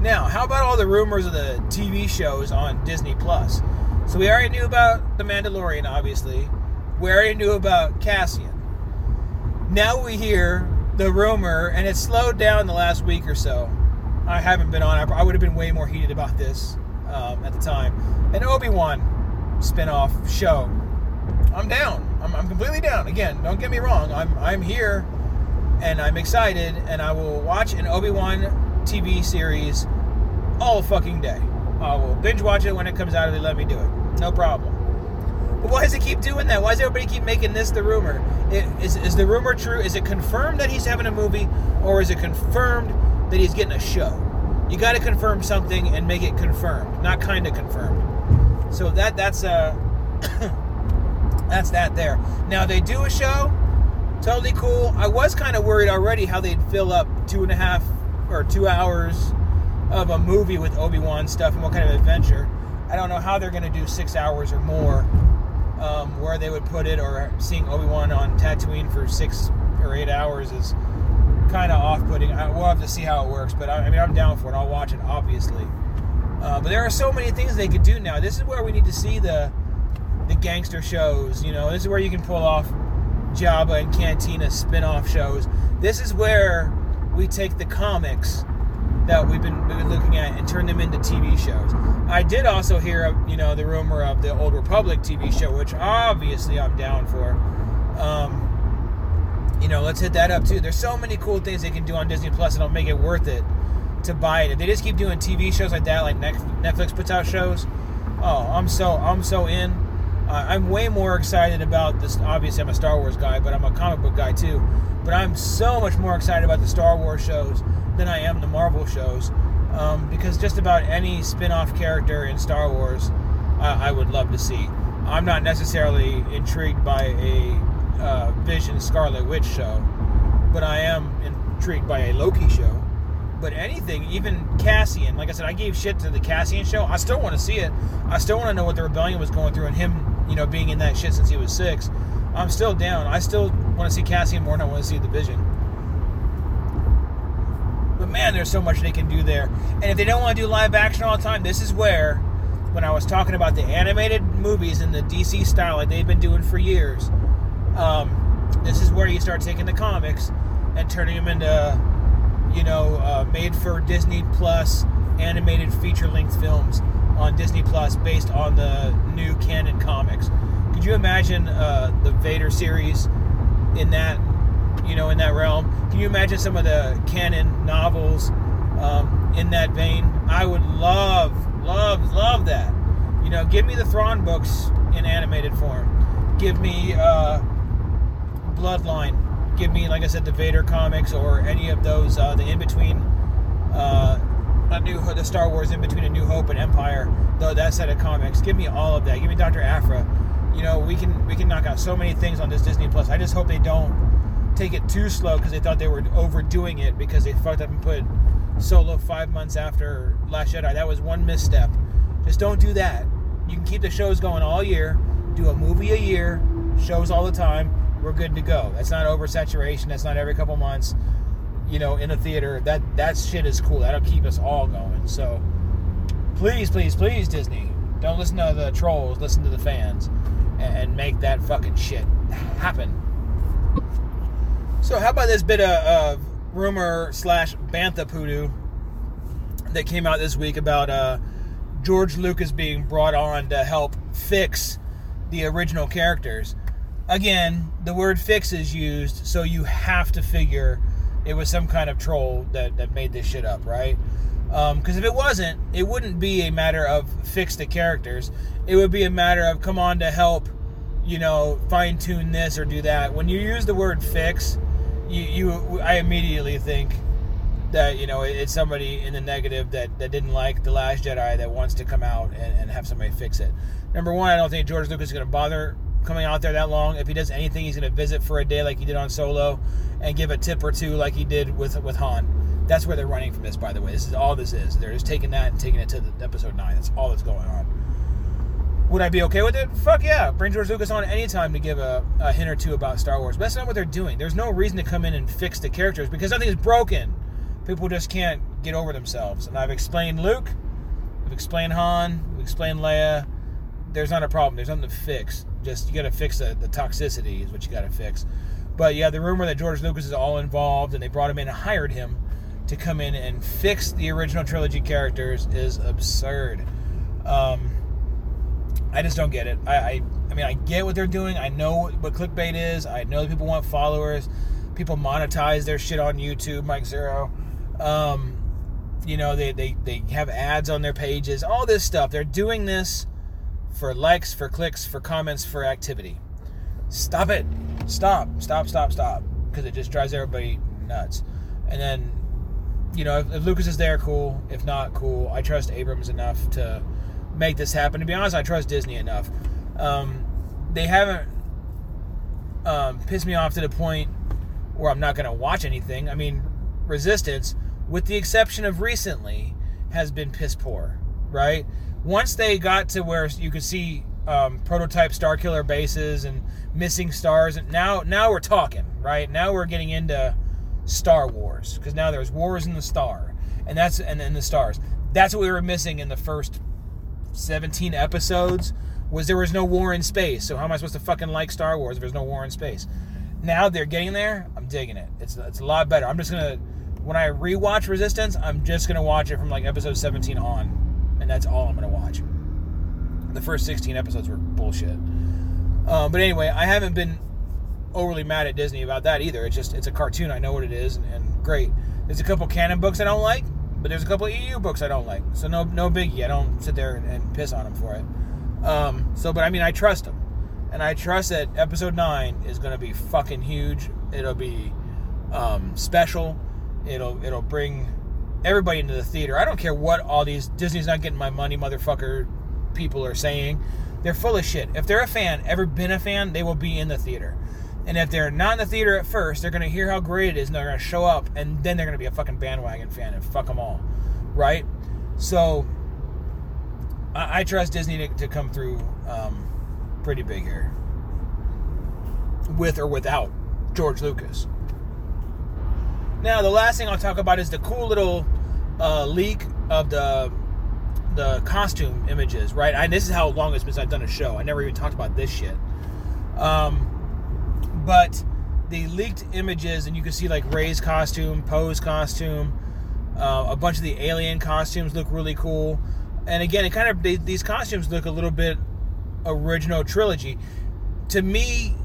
[SPEAKER 1] Now, how about all the rumors of the TV shows on Disney Plus? So we already knew about The Mandalorian, obviously. We already knew about Cassian. now we hear the rumor, and it's slowed down the last week or so. I haven't been on. I would have been way more heated about this um, at the time. An Obi Wan spin-off show. I'm down. I'm, I'm completely down. Again, don't get me wrong. I'm I'm here, and I'm excited, and I will watch an Obi Wan TV series all fucking day. I will binge watch it when it comes out if they let me do it. No problem. But why does it keep doing that? Why does everybody keep making this the rumor? It, is, is the rumor true? Is it confirmed that he's having a movie, or is it confirmed that he's getting a show? You got to confirm something and make it confirmed, not kind of confirmed. So that that's uh that's that there. Now they do a show, totally cool. I was kind of worried already how they'd fill up two and a half or two hours of a movie with Obi Wan stuff and what kind of adventure. I don't know how they're going to do six hours or more, um, where they would put it, or seeing Obi Wan on Tatooine for six or eight hours is kind of off-putting. We'll have to see how it works, but I, I mean, I'm down for it. I'll watch it, obviously. Uh, but there are so many things they could do now. This is where we need to see the the gangster shows. You know, this is where you can pull off Jabba and Cantina spin-off shows. This is where we take the comics that we've been, we've been looking at and turn them into TV shows. I did also hear, you know, the rumor of the Old Republic TV show, which obviously I'm down for. Um, you know, let's hit that up too. There's so many cool things they can do on Disney Plus that'll make it worth it to buy it. If they just keep doing TV shows like that, like Netflix puts out shows, oh, I'm so I'm so in. Uh, I'm way more excited about this. Obviously, I'm a Star Wars guy, but I'm a comic book guy too. But I'm so much more excited about the Star Wars shows than I am the Marvel shows, um, because just about any spin-off character in Star Wars, I would love to see. I'm not necessarily intrigued by a uh, Vision Scarlet Witch show, but I am intrigued by a Loki show. But anything, even Cassian, like I said, I gave shit to the Cassian show. I still want to see it. I still want to know what the rebellion was going through and him, you know, being in that shit since he was six. I'm still down. I still want to see Cassian more than I want to see the Vision. Man, there's so much they can do there. And if they don't want to do live action all the time, this is where, when I was talking about the animated movies in the DC style like they've been doing for years, um, this is where you start taking the comics and turning them into, you know, uh, made for Disney Plus animated feature length films on Disney Plus based on the new canon comics. Could you imagine uh, the Vader series in that, you know, in that realm? Can you imagine some of the canon novels um, in that vein? I would love, love, love that. You know, give me the Thrawn books in animated form. Give me uh, Bloodline. Give me, like I said, the Vader comics or any of those, uh, the in between, uh, a new the Star Wars in between a New Hope and Empire. Though that set of comics, give me all of that. Give me Doctor Aphra. You know, we can we can knock out so many things on this Disney Plus. I just hope they don't take it too slow because they thought they were overdoing it because they fucked up and put Solo five months after Last Jedi. That was one misstep. Just don't do that. You can keep the shows going all year. Do a movie a year, shows all the time we're good to go. That's not oversaturation. That's not every couple months, you know, in a theater. That that shit is cool. That'll keep us all going. So please, please, please, Disney, don't listen to the trolls. Listen to the fans, and, make that fucking shit happen. So how about this bit of, of rumor slash bantha poodoo that came out this week about uh, George Lucas being brought on to help fix the original characters? again, the word fix is used, so you have to figure it was some kind of troll that, that made this shit up, right? Because um, if it wasn't, it wouldn't be a matter of fix the characters. It would be a matter of come on to help, you know, fine tune this or do that. When you use the word fix, you, you I immediately think that you know it's somebody in the negative that, that didn't like the Last Jedi that wants to come out and, and have somebody fix it. Number one, I don't think George Lucas is going to bother coming out there that long. If he does anything, he's going to visit for a day like he did on Solo, and give a tip or two like he did with with Han. That's where they're running from this, by the way. This is all this is. They're just taking that and taking it to the, episode nine. That's all that's going on. Would I be okay with it? Fuck yeah. Bring George Lucas on anytime to give a, a hint or two about Star Wars. But that's not what they're doing. There's no reason to come in and fix the characters because nothing is broken. People just can't get over themselves. And I've explained Luke, I've explained Han, I've explained Leia. There's not a problem. There's nothing to fix just you got to fix the, the toxicity is what you got to fix. But yeah, the rumor that George Lucas is all involved and they brought him in and hired him to come in and fix the original trilogy characters is absurd. Um, I just don't get it. I, I, I mean, I get what they're doing. I know what clickbait is. I know that people want followers. People monetize their shit on YouTube, Mike Zeroh. Um, you know, they, they, they have ads on their pages, all this stuff. They're doing this for likes, for clicks, for comments, for activity. Stop it. Stop. Stop, stop, stop. Because it just drives everybody nuts. And then, you know, if, if Lucas is there, cool. If not, cool. I trust Abrams enough to make this happen. To be honest, I trust Disney enough. Um, they haven't um, pissed me off to the point where I'm not going to watch anything. I mean, Resistance, with the exception of recently, has been piss poor, right? Once they got to where you could see um, prototype Starkiller bases and missing stars, and now now we're talking, right? Now we're getting into Star Wars because now there's wars in the star, and that's and in the stars. That's what we were missing in the first 17 episodes was there was no war in space. So how am I supposed to fucking like Star Wars if there's no war in space? Now they're getting there. I'm digging it. It's it's a lot better. I'm just gonna when I rewatch Resistance, I'm just gonna watch it from like episode 17 on, and that's all I'm gonna watch. The first 16 episodes were bullshit. Um, but anyway, I haven't been overly mad at Disney about that either. It's just it's a cartoon. I know what it is, and, and great. There's a couple canon books I don't like, but there's a couple EU books I don't like. So no no biggie. I don't sit there and, and piss on them for it. Um, so, but I mean, I trust them, and I trust that episode nine is going to be fucking huge. It'll be um, special. It'll it'll bring everybody into the theater. I don't care what all these Disney's not getting my money, motherfucker. People are saying they're full of shit. If they're a fan, ever been a fan, they will be in the theater. And if they're not in the theater at first, they're going to hear how great it is and they're going to show up and then they're going to be a fucking bandwagon fan and fuck them all. Right? So, I, I trust Disney to, to come through um, pretty big here. With or without George Lucas. Now, the last thing I'll talk about is the cool little uh, leak of the the costume images, right? And this is how long it's been since I've done a show. I never even talked about this shit. Um, but the leaked images, and you can see like Rey's costume, Poe's costume, uh, a bunch of the alien costumes look really cool. And again, it kind of they, these costumes look a little bit original trilogy to me,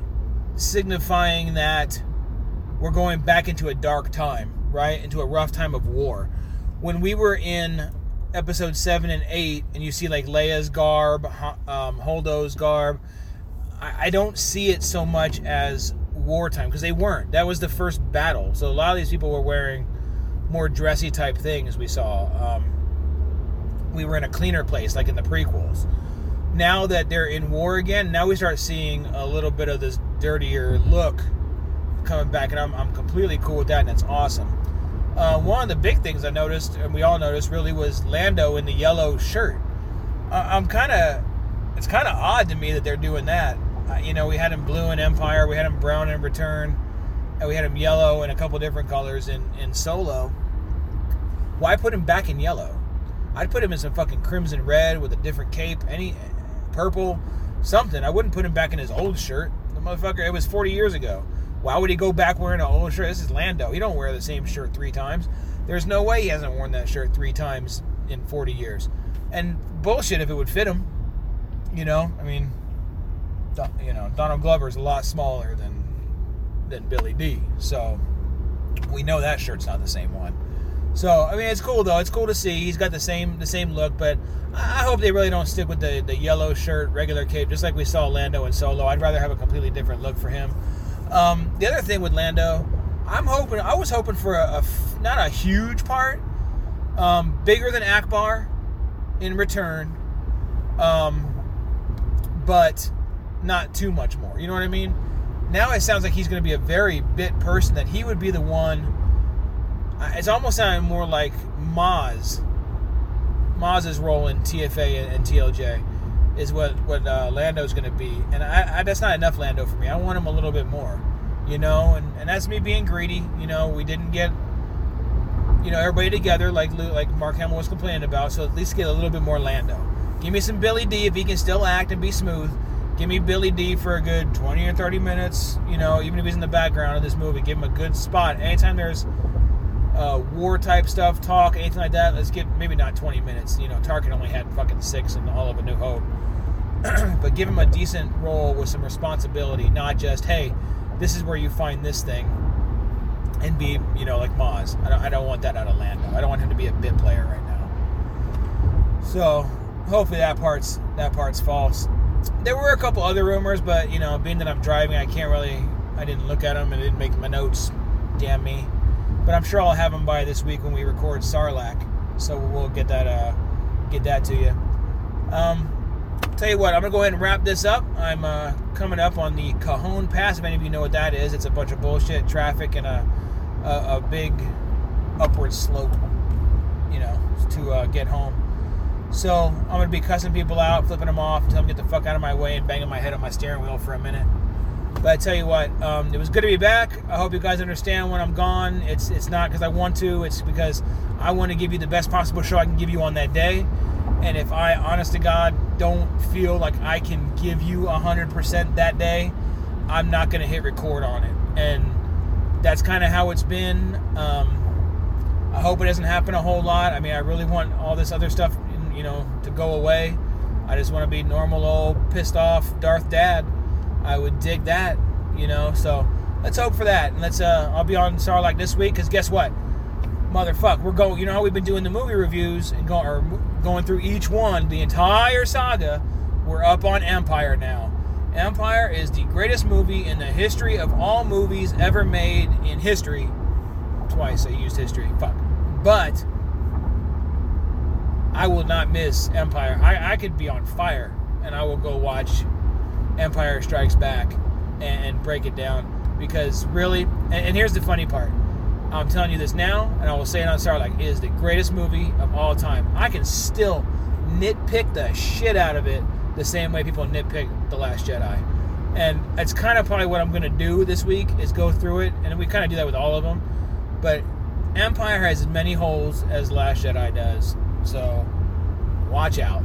[SPEAKER 1] signifying that we're going back into a dark time, right? Into a rough time of war. When we were in episode seven and eight, and you see like Leia's garb, um, Holdo's garb I, I don't see it so much as wartime because they weren't. That was the first battle. So a lot of these people were wearing more dressy type things. We saw. Um, we were in a cleaner place, like in the prequels. Now that they're in war again, now we start seeing a little bit of this dirtier look coming back, and I'm, I'm completely cool with that, and it's awesome. Uh, one of the big things I noticed, and we all noticed, really was Lando in the yellow shirt. I'm kind of, it's kind of odd to me that they're doing that uh, you know, we had him blue in Empire, we had him brown in Return, and we had him yellow in a couple different colors in, in Solo. Why put him back in yellow? I'd put him in some fucking crimson red with a different cape, any purple, something. I wouldn't put him back in his old shirt. The motherfucker, it was 40 years ago. Why would he go back wearing an old shirt? This is Lando. He don't wear the same shirt three times. There's no way he hasn't worn that shirt three times in 40 years. And bullshit if it would fit him. You know, I mean, you know, Donald Glover is a lot smaller than than Billy Dee. So we know that shirt's not the same one. So I mean, it's cool though. It's cool to see. He's got the same the same look, but I hope they really don't stick with the the yellow shirt, regular cape, just like we saw Lando in Solo. I'd rather have a completely different look for him. Um, the other thing with Lando, I'm hoping I was hoping for a, a not a huge part, um, bigger than Ackbar in return, um, but not too much more. You know what I mean? Now it sounds like he's going to be a very bit person that he would be the one. It's almost sounding more like Maz. Maz's role in TFA and, TLJ is what what uh, Lando's going to be, and I, I, that's not enough Lando for me. I want him a little bit more, you know, and, and that's me being greedy. You know, we didn't get you know everybody together like like Mark Hamill was complaining about, so at least get a little bit more Lando. Give me some Billy Dee if he can still act and be smooth Give me Billy Dee for a good 20 or 30 minutes. You know, even if he's in the background of this movie, give him a good spot. Anytime there's uh, war type stuff, talk, anything like that, let's get maybe not 20 minutes. You know, Tarkin only had fucking six in all of A New Hope. but give him a decent role with some responsibility, not just, hey, this is where you find this thing and be, you know, like Maz. I don't, I don't want that out of Lando. I don't want him to be a bit player right now. So hopefully that part's that part's false. There were a couple other rumors, but you know, being that I'm driving, I can't really. I didn't look at them and didn't make my notes. Damn me. But I'm sure I'll have them by this week when we record Sarlacc. So we'll get that uh, get that to you. Um, tell you what, I'm gonna go ahead and wrap this up. I'm uh, coming up on the Cajon Pass. If any of you know what that is, it's a bunch of bullshit traffic and a a, a big upward slope, you know, to uh, get home. So I'm gonna be cussing people out, flipping them off, telling them get the fuck out of my way, and banging my head on my steering wheel for a minute. But I tell you what, um, it was good to be back. I hope you guys understand when I'm gone. It's it's not because I want to. It's because I want to give you the best possible show I can give you on that day. And if I, honest to God, don't feel like I can give you 100% that day, I'm not going to hit record on it. And that's kind of how it's been. Um, I hope it doesn't happen a whole lot. I mean, I really want all this other stuff, you know, to go away. I just want to be normal old pissed off Darth Dad. I would dig that, you know. So let's hope for that. And let's. Uh, I'll be on Sarlacc this week because guess what, motherfuck, we're going. You know how we've been doing the movie reviews and going or going through each one, the entire saga. We're up on Empire now. Empire is the greatest movie in the history of all movies ever made in history. Twice I used history. Fuck. But I will not miss Empire. I, I could be on fire and I will go watch Empire Strikes Back and, and break it down. Because really, and, and, here's the funny part. I'm telling you this now, and I will say it on Sarlacc, it is the greatest movie of all time. I can still nitpick the shit out of it the same way people nitpick The Last Jedi. And that's kind of probably what I'm going to do this week is go through it, and we kind of do that with all of them. But Empire has as many holes as Last Jedi does, so watch out.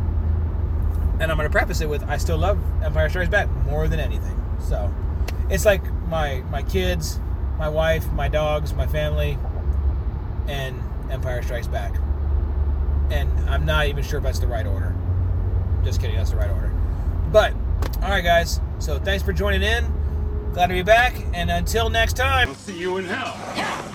[SPEAKER 1] And I'm going to preface it with I still love Empire Strikes Back more than anything. So it's like my my kids, my wife, my dogs, my family, and Empire Strikes Back. And I'm not even sure if that's the right order. Just kidding, that's the right order. But, alright, guys. So thanks for joining in. Glad to be back. And until next time.
[SPEAKER 2] I'll see you in hell.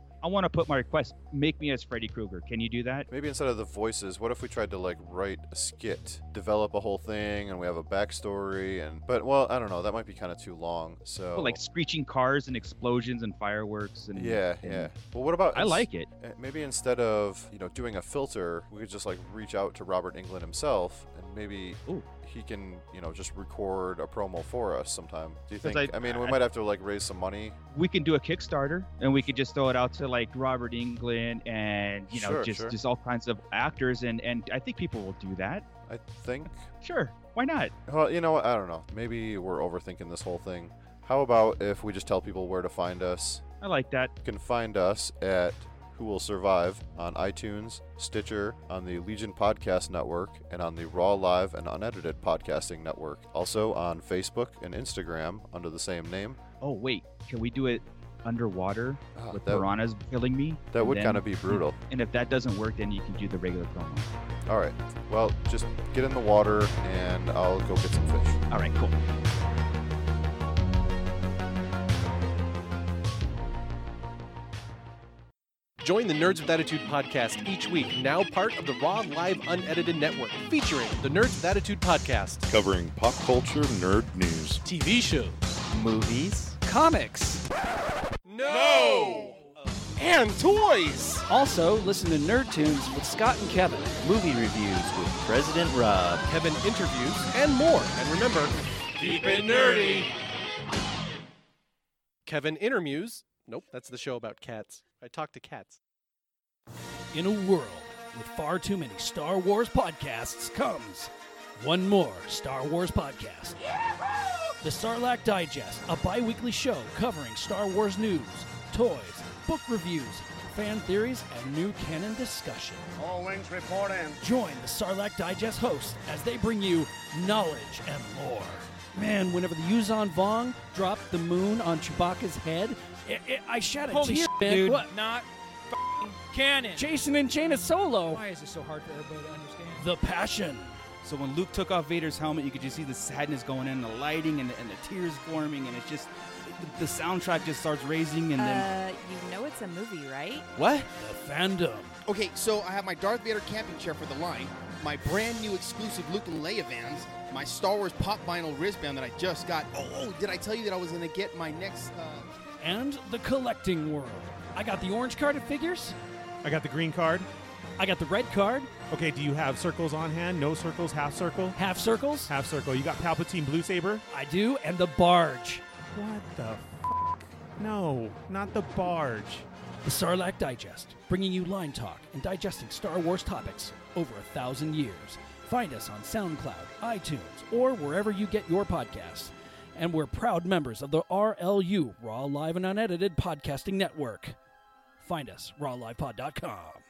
[SPEAKER 3] I want to put my request. Make me as Freddy Krueger. Can you do that?
[SPEAKER 4] Maybe instead of the voices, what if we tried to like write a skit, develop a whole thing, and we have a backstory and but well I don't know that might be kind of too long. So
[SPEAKER 3] Well, like screeching cars and explosions and fireworks and
[SPEAKER 4] yeah
[SPEAKER 3] and-
[SPEAKER 4] yeah. Well, what about
[SPEAKER 3] I like it.
[SPEAKER 4] Uh, Maybe instead of you know doing a filter, we could just like reach out to Robert Englund himself, and maybe
[SPEAKER 3] Ooh.
[SPEAKER 4] he can you know just record a promo for us sometime. Do you think? I,
[SPEAKER 3] I-
[SPEAKER 4] mean, we
[SPEAKER 3] I-
[SPEAKER 4] might have to like raise some money.
[SPEAKER 3] We can do a Kickstarter and we could just throw it out to like Robert Englund and you know
[SPEAKER 4] Sure,
[SPEAKER 3] just
[SPEAKER 4] sure.
[SPEAKER 3] just all kinds of actors and and I think people will do that.
[SPEAKER 4] I think.
[SPEAKER 3] Sure, why not?
[SPEAKER 4] Well, you know what? I don't know. Maybe we're overthinking this whole thing. How about if we just tell people where to find us?
[SPEAKER 3] I like that.
[SPEAKER 4] You can find us at Who Will Survive on iTunes, Stitcher, on the Legion Podcast Network, and on the Raw Live and Unedited Podcasting Network. Also on Facebook and Instagram under the same name.
[SPEAKER 3] Oh wait, can we do it underwater
[SPEAKER 4] oh,
[SPEAKER 3] with
[SPEAKER 4] that,
[SPEAKER 3] piranhas killing me.
[SPEAKER 4] That would kind of be brutal.
[SPEAKER 3] And if that doesn't work, then you can do the regular promo.
[SPEAKER 4] All right. Well, just get in the water and I'll go get some fish.
[SPEAKER 3] All right, cool.
[SPEAKER 5] Join the Nerds with Attitude podcast each week, now part of the Raw Live Unedited Network, featuring the Nerds with Attitude podcast,
[SPEAKER 6] covering pop culture nerd news,
[SPEAKER 5] TV shows,
[SPEAKER 7] movies, comics
[SPEAKER 5] no! and toys.
[SPEAKER 7] Also, listen to Nerd Tunes with Scott and Kevin,
[SPEAKER 8] movie reviews with President Rob,
[SPEAKER 5] Kevin interviews, and more. And remember, keep it nerdy. Kevin intermuse. Nope, that's the show about cats. I talk to cats.
[SPEAKER 9] In a world with far too many Star Wars podcasts comes one more Star Wars podcast. The Sarlacc Digest, a bi weekly show covering Star Wars news, toys, book reviews, fan theories, and new canon discussion.
[SPEAKER 10] All wings report in.
[SPEAKER 9] Join the Sarlacc Digest hosts as they bring you knowledge and lore. Man, whenever the Yuuzhan Vong dropped the moon on Chewbacca's head, it, it, I shed a
[SPEAKER 1] Holy
[SPEAKER 9] tear,
[SPEAKER 1] shit,
[SPEAKER 9] man.
[SPEAKER 1] dude.
[SPEAKER 9] What?
[SPEAKER 1] Not canon.
[SPEAKER 9] Jacen and Jaina Solo.
[SPEAKER 1] Why is this so hard for everybody to understand?
[SPEAKER 9] The passion.
[SPEAKER 3] So when Luke took off Vader's helmet, you could just see the sadness going in, the lighting, and the, and the tears forming, and it's just the, the soundtrack just starts raising, and then
[SPEAKER 11] Uh, you know it's a movie, right?
[SPEAKER 3] what?
[SPEAKER 9] The fandom.
[SPEAKER 12] Okay, so I have my Darth Vader camping chair for the line, my brand new exclusive Luke and Leia vans, my Star Wars pop vinyl wristband that I just got. Oh, oh did I tell you that I was gonna get my next? Uh...
[SPEAKER 9] And the collecting world. I got the orange card of figures.
[SPEAKER 13] I got the green card.
[SPEAKER 9] I got the red card.
[SPEAKER 13] Okay, do you have circles on hand? No circles, half circle?
[SPEAKER 9] Half circles.
[SPEAKER 13] Half circle. You got Palpatine Blue Saber?
[SPEAKER 9] I do, and the barge.
[SPEAKER 13] What the f? No, not the barge.
[SPEAKER 9] The Sarlacc Digest, bringing you line talk and digesting Star Wars topics over a thousand years. Find us on SoundCloud, iTunes, or wherever you get your podcasts. And we're proud members of the RLU, Raw Live and Unedited Podcasting Network. Find us, rawlivepod.com.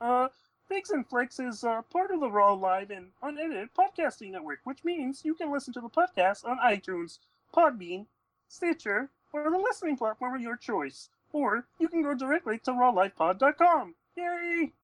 [SPEAKER 14] Uh, Figs and Flicks is uh, part of the Raw Live and Unedited Podcasting Network, which means you can listen to the podcast on iTunes, Podbean, Stitcher, or the listening platform of your choice. Or you can go directly to rawlivepod.com. Yay!